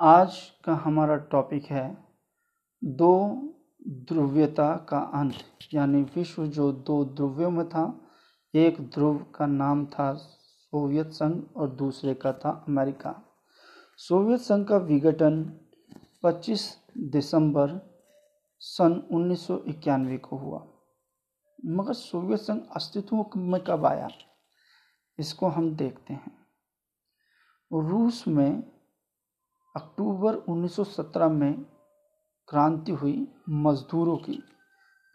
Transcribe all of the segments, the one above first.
आज का हमारा टॉपिक है दो ध्रुव्यता का अंत, यानी विश्व जो दो ध्रुवों में था, एक ध्रुव का नाम था सोवियत संघ और दूसरे का था अमेरिका। सोवियत संघ का विघटन 25 दिसंबर सन उन्नीस सौ इक्यानवे को हुआ। मगर सोवियत संघ अस्तित्व में कब आया, इसको हम देखते हैं। रूस में अक्टूबर 1917 में क्रांति हुई मजदूरों की,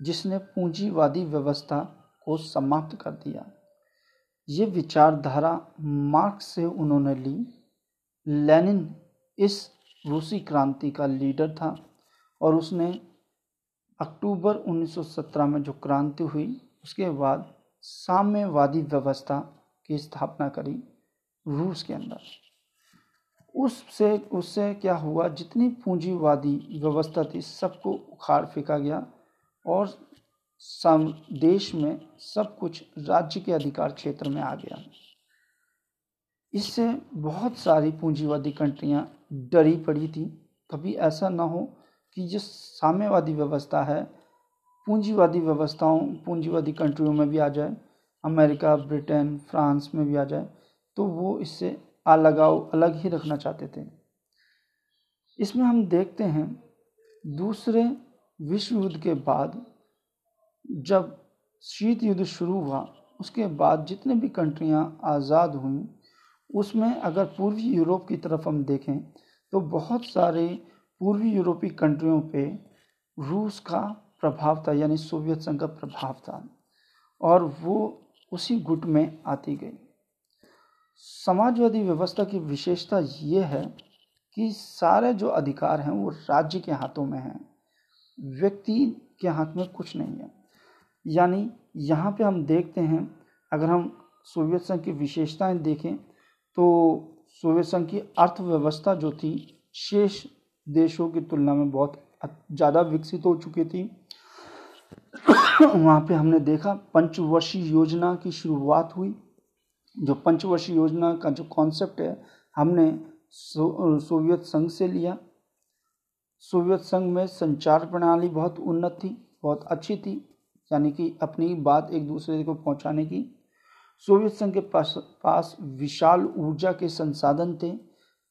जिसने पूंजीवादी व्यवस्था को समाप्त कर दिया। ये विचारधारा मार्क्स से उन्होंने ली। लेनिन इस रूसी क्रांति का लीडर था और उसने अक्टूबर 1917 में जो क्रांति हुई, उसके बाद साम्यवादी व्यवस्था की स्थापना करी रूस के अंदर। उससे उससे क्या हुआ? जितनी पूंजीवादी व्यवस्था थी, सबको उखाड़ फेंका गया और सम, देश में सब कुछ राज्य के अधिकार क्षेत्र में आ गया। इससे बहुत सारी पूंजीवादी कंट्रियाँ डरी पड़ी थी। कभी ऐसा ना हो कि जो साम्यवादी व्यवस्था है, पूंजीवादी व्यवस्थाओं, पूंजीवादी कंट्रियों में भी आ जाए, अमेरिका, ब्रिटेन, फ्रांस में भी आ जाए तो वो इससे अलगाव अलग ही रखना चाहते थे। इसमें हम देखते हैं, दूसरे विश्व युद्ध के बाद जब शीत युद्ध शुरू हुआ, उसके बाद जितने भी कंट्रियाँ आज़ाद हुई, उसमें अगर पूर्वी यूरोप की तरफ़ हम देखें तो बहुत सारे पूर्वी यूरोपीय कंट्रियों पे रूस का प्रभाव था, यानी सोवियत संघ का प्रभाव था, और वो उसी गुट में आती गई। समाजवादी व्यवस्था की विशेषता ये है कि सारे जो अधिकार हैं वो राज्य के हाथों में हैं। व्यक्ति के हाथ में कुछ नहीं है। यानी यहाँ पे हम देखते हैं, अगर हम सोवियत संघ की विशेषताएँ देखें तो सोवियत संघ की अर्थव्यवस्था जो थी, शेष देशों की तुलना में बहुत ज़्यादा विकसित हो चुकी थी। वहाँ पे हमने देखा, पंचवर्षीय योजना की शुरुआत हुई। जो पंचवर्षीय योजना का जो कॉन्सेप्ट है, हमने सोवियत संघ से लिया। सोवियत संघ में संचार प्रणाली बहुत उन्नत थी, बहुत अच्छी थी, यानी कि अपनी बात एक दूसरे को पहुँचाने की। सोवियत संघ के पास पास विशाल ऊर्जा के संसाधन थे,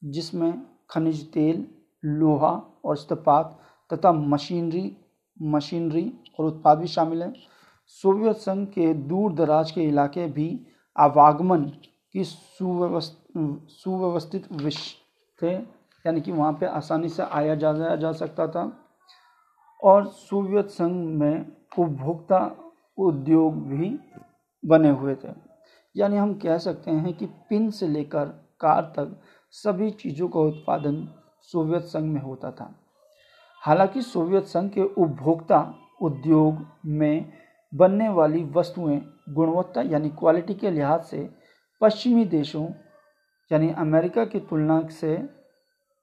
जिसमें खनिज तेल, लोहा और इस्पात तथा मशीनरी मशीनरी और उत्पाद भी शामिल हैं। सोवियत संघ के दूर दराज के इलाके भी आवागमन की सुव्यवस्थ, सुव्यवस्थित विषय थे, यानी कि वहाँ पे आसानी से आया जा जा सकता था। और सोवियत संघ में उपभोक्ता उद्योग भी बने हुए थे। यानी हम कह सकते हैं कि पिन से लेकर कार तक सभी चीज़ों का उत्पादन सोवियत संघ में होता था। हालाँकि सोवियत संघ के उपभोक्ता उद्योग में बनने वाली वस्तुएँ गुणवत्ता यानी क्वालिटी के लिहाज से पश्चिमी देशों यानी अमेरिका की तुलना से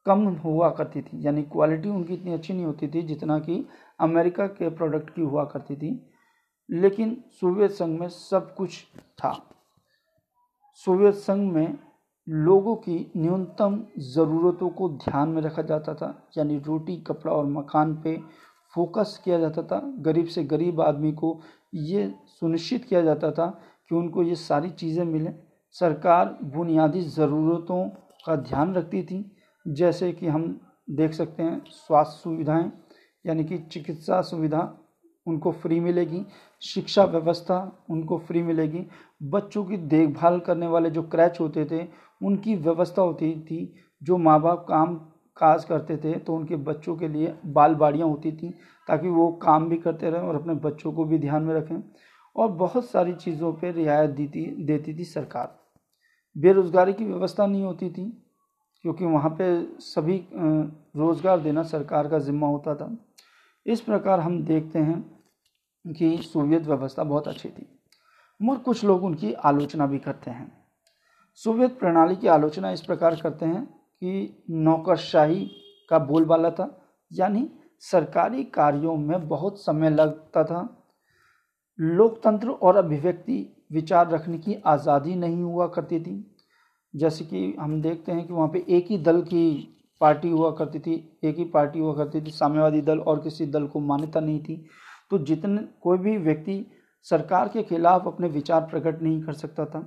कम हुआ करती थी। यानी क्वालिटी उनकी इतनी अच्छी नहीं होती थी जितना कि अमेरिका के प्रोडक्ट की हुआ करती थी। लेकिन सोवियत संघ में सब कुछ था। सोवियत संघ में लोगों की न्यूनतम ज़रूरतों को ध्यान में रखा जाता था। यानी रोटी, कपड़ा और मकान पे फोकस किया जाता था, गरीब से गरीब आदमी को ये सुनिश्चित किया जाता था कि उनको ये सारी चीज़ें मिलें। सरकार बुनियादी ज़रूरतों का ध्यान रखती थी, जैसे कि हम देख सकते हैं स्वास्थ्य सुविधाएँ, यानी कि चिकित्सा सुविधा उनको फ्री मिलेगी, शिक्षा व्यवस्था उनको फ्री मिलेगी। बच्चों की देखभाल करने वाले जो क्रैच होते थे, उनकी व्यवस्था होती थी, जो माँ बाप काम काज करते थे तो उनके बच्चों के लिए बाल बाड़ियाँ होती थी, ताकि वो काम भी करते रहें और अपने बच्चों को भी ध्यान में रखें और बहुत सारी चीज़ों पर रियायत देती देती थी सरकार। बेरोज़गारी की व्यवस्था नहीं होती थी, क्योंकि वहाँ पे सभी रोज़गार देना सरकार का ज़िम्मा होता था। इस प्रकार हम देखते हैं कि सोवियत व्यवस्था बहुत अच्छी थी मगर कुछ लोग उनकी आलोचना भी करते हैं। सोवियत प्रणाली की आलोचना इस प्रकार करते हैं कि नौकरशाही का बोलबाला था, यानी सरकारी कार्यों में बहुत समय लगता था। लोकतंत्र और अभिव्यक्ति विचार रखने की आज़ादी नहीं हुआ करती थी। जैसे कि हम देखते हैं कि वहाँ पे एक ही दल की पार्टी हुआ करती थी, एक ही पार्टी हुआ करती थी, साम्यवादी दल और किसी दल को मान्यता नहीं थी। तो जितने कोई भी व्यक्ति सरकार के खिलाफ अपने विचार प्रकट नहीं कर सकता था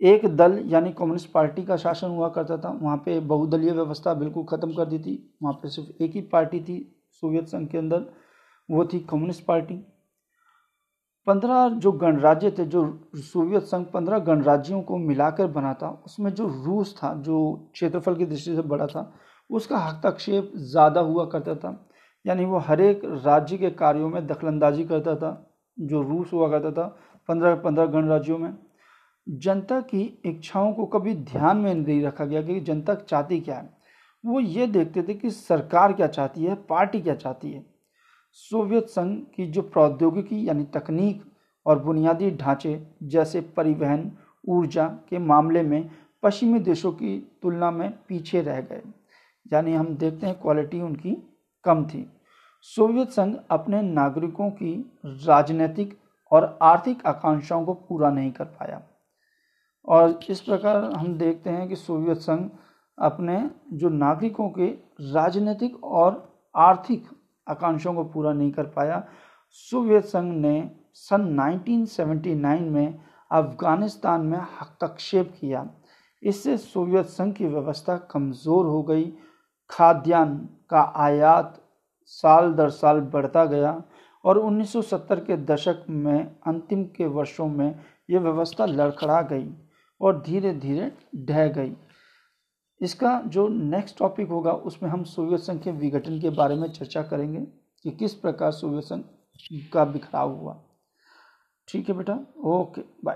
एक दल यानी कम्युनिस्ट पार्टी का शासन हुआ करता था, वहाँ पे बहुदलीय व्यवस्था बिल्कुल ख़त्म कर दी थी। वहाँ पे सिर्फ़ एक ही पार्टी थी, सोवियत संघ के अंदर, वो थी कम्युनिस्ट पार्टी। पंद्रह जो गणराज्य थे, जो सोवियत संघ पंद्रह गणराज्यों को मिलाकर बना था, उसमें जो रूस था, जो क्षेत्रफल की दृष्टि से बड़ा था, उसका हस्तक्षेप ज़्यादा हुआ करता था। यानी वो हर एक राज्य के कार्यों में दखलंदाजी करता था, जो रूस हुआ करता था, पंद्रह पंद्रह गणराज्यों में। जनता की इच्छाओं को कभी ध्यान में नहीं रखा गया कि जनता चाहती क्या है। वो ये देखते थे कि सरकार क्या चाहती है, पार्टी क्या चाहती है। सोवियत संघ की जो प्रौद्योगिकी यानी तकनीक और बुनियादी ढांचे जैसे परिवहन, ऊर्जा के मामले में पश्चिमी देशों की तुलना में पीछे रह गए, यानी हम देखते हैं क्वालिटी उनकी कम थी। सोवियत संघ अपने नागरिकों की राजनीतिक और आर्थिक आकांक्षाओं को पूरा नहीं कर पाया। और इस प्रकार हम देखते हैं कि सोवियत संघ अपने जो नागरिकों के राजनीतिक और आर्थिक आकांक्षाओं को पूरा नहीं कर पाया। सोवियत संघ ने सन 1979 में अफ़गानिस्तान में हस्तक्षेप किया। इससे सोवियत संघ की व्यवस्था कमज़ोर हो गई। खाद्यान्न का आयात साल दर साल बढ़ता गया और 1970 के दशक में, अंतिम के वर्षों में यह व्यवस्था लड़खड़ा गई। और धीरे धीरे ढह गई। इसका जो नेक्स्ट टॉपिक होगा, उसमें हम सोवियत संघ के विघटन के बारे में चर्चा करेंगे कि किस प्रकार सोवियत संघ का बिखराव हुआ। ठीक है बेटा? Okay bye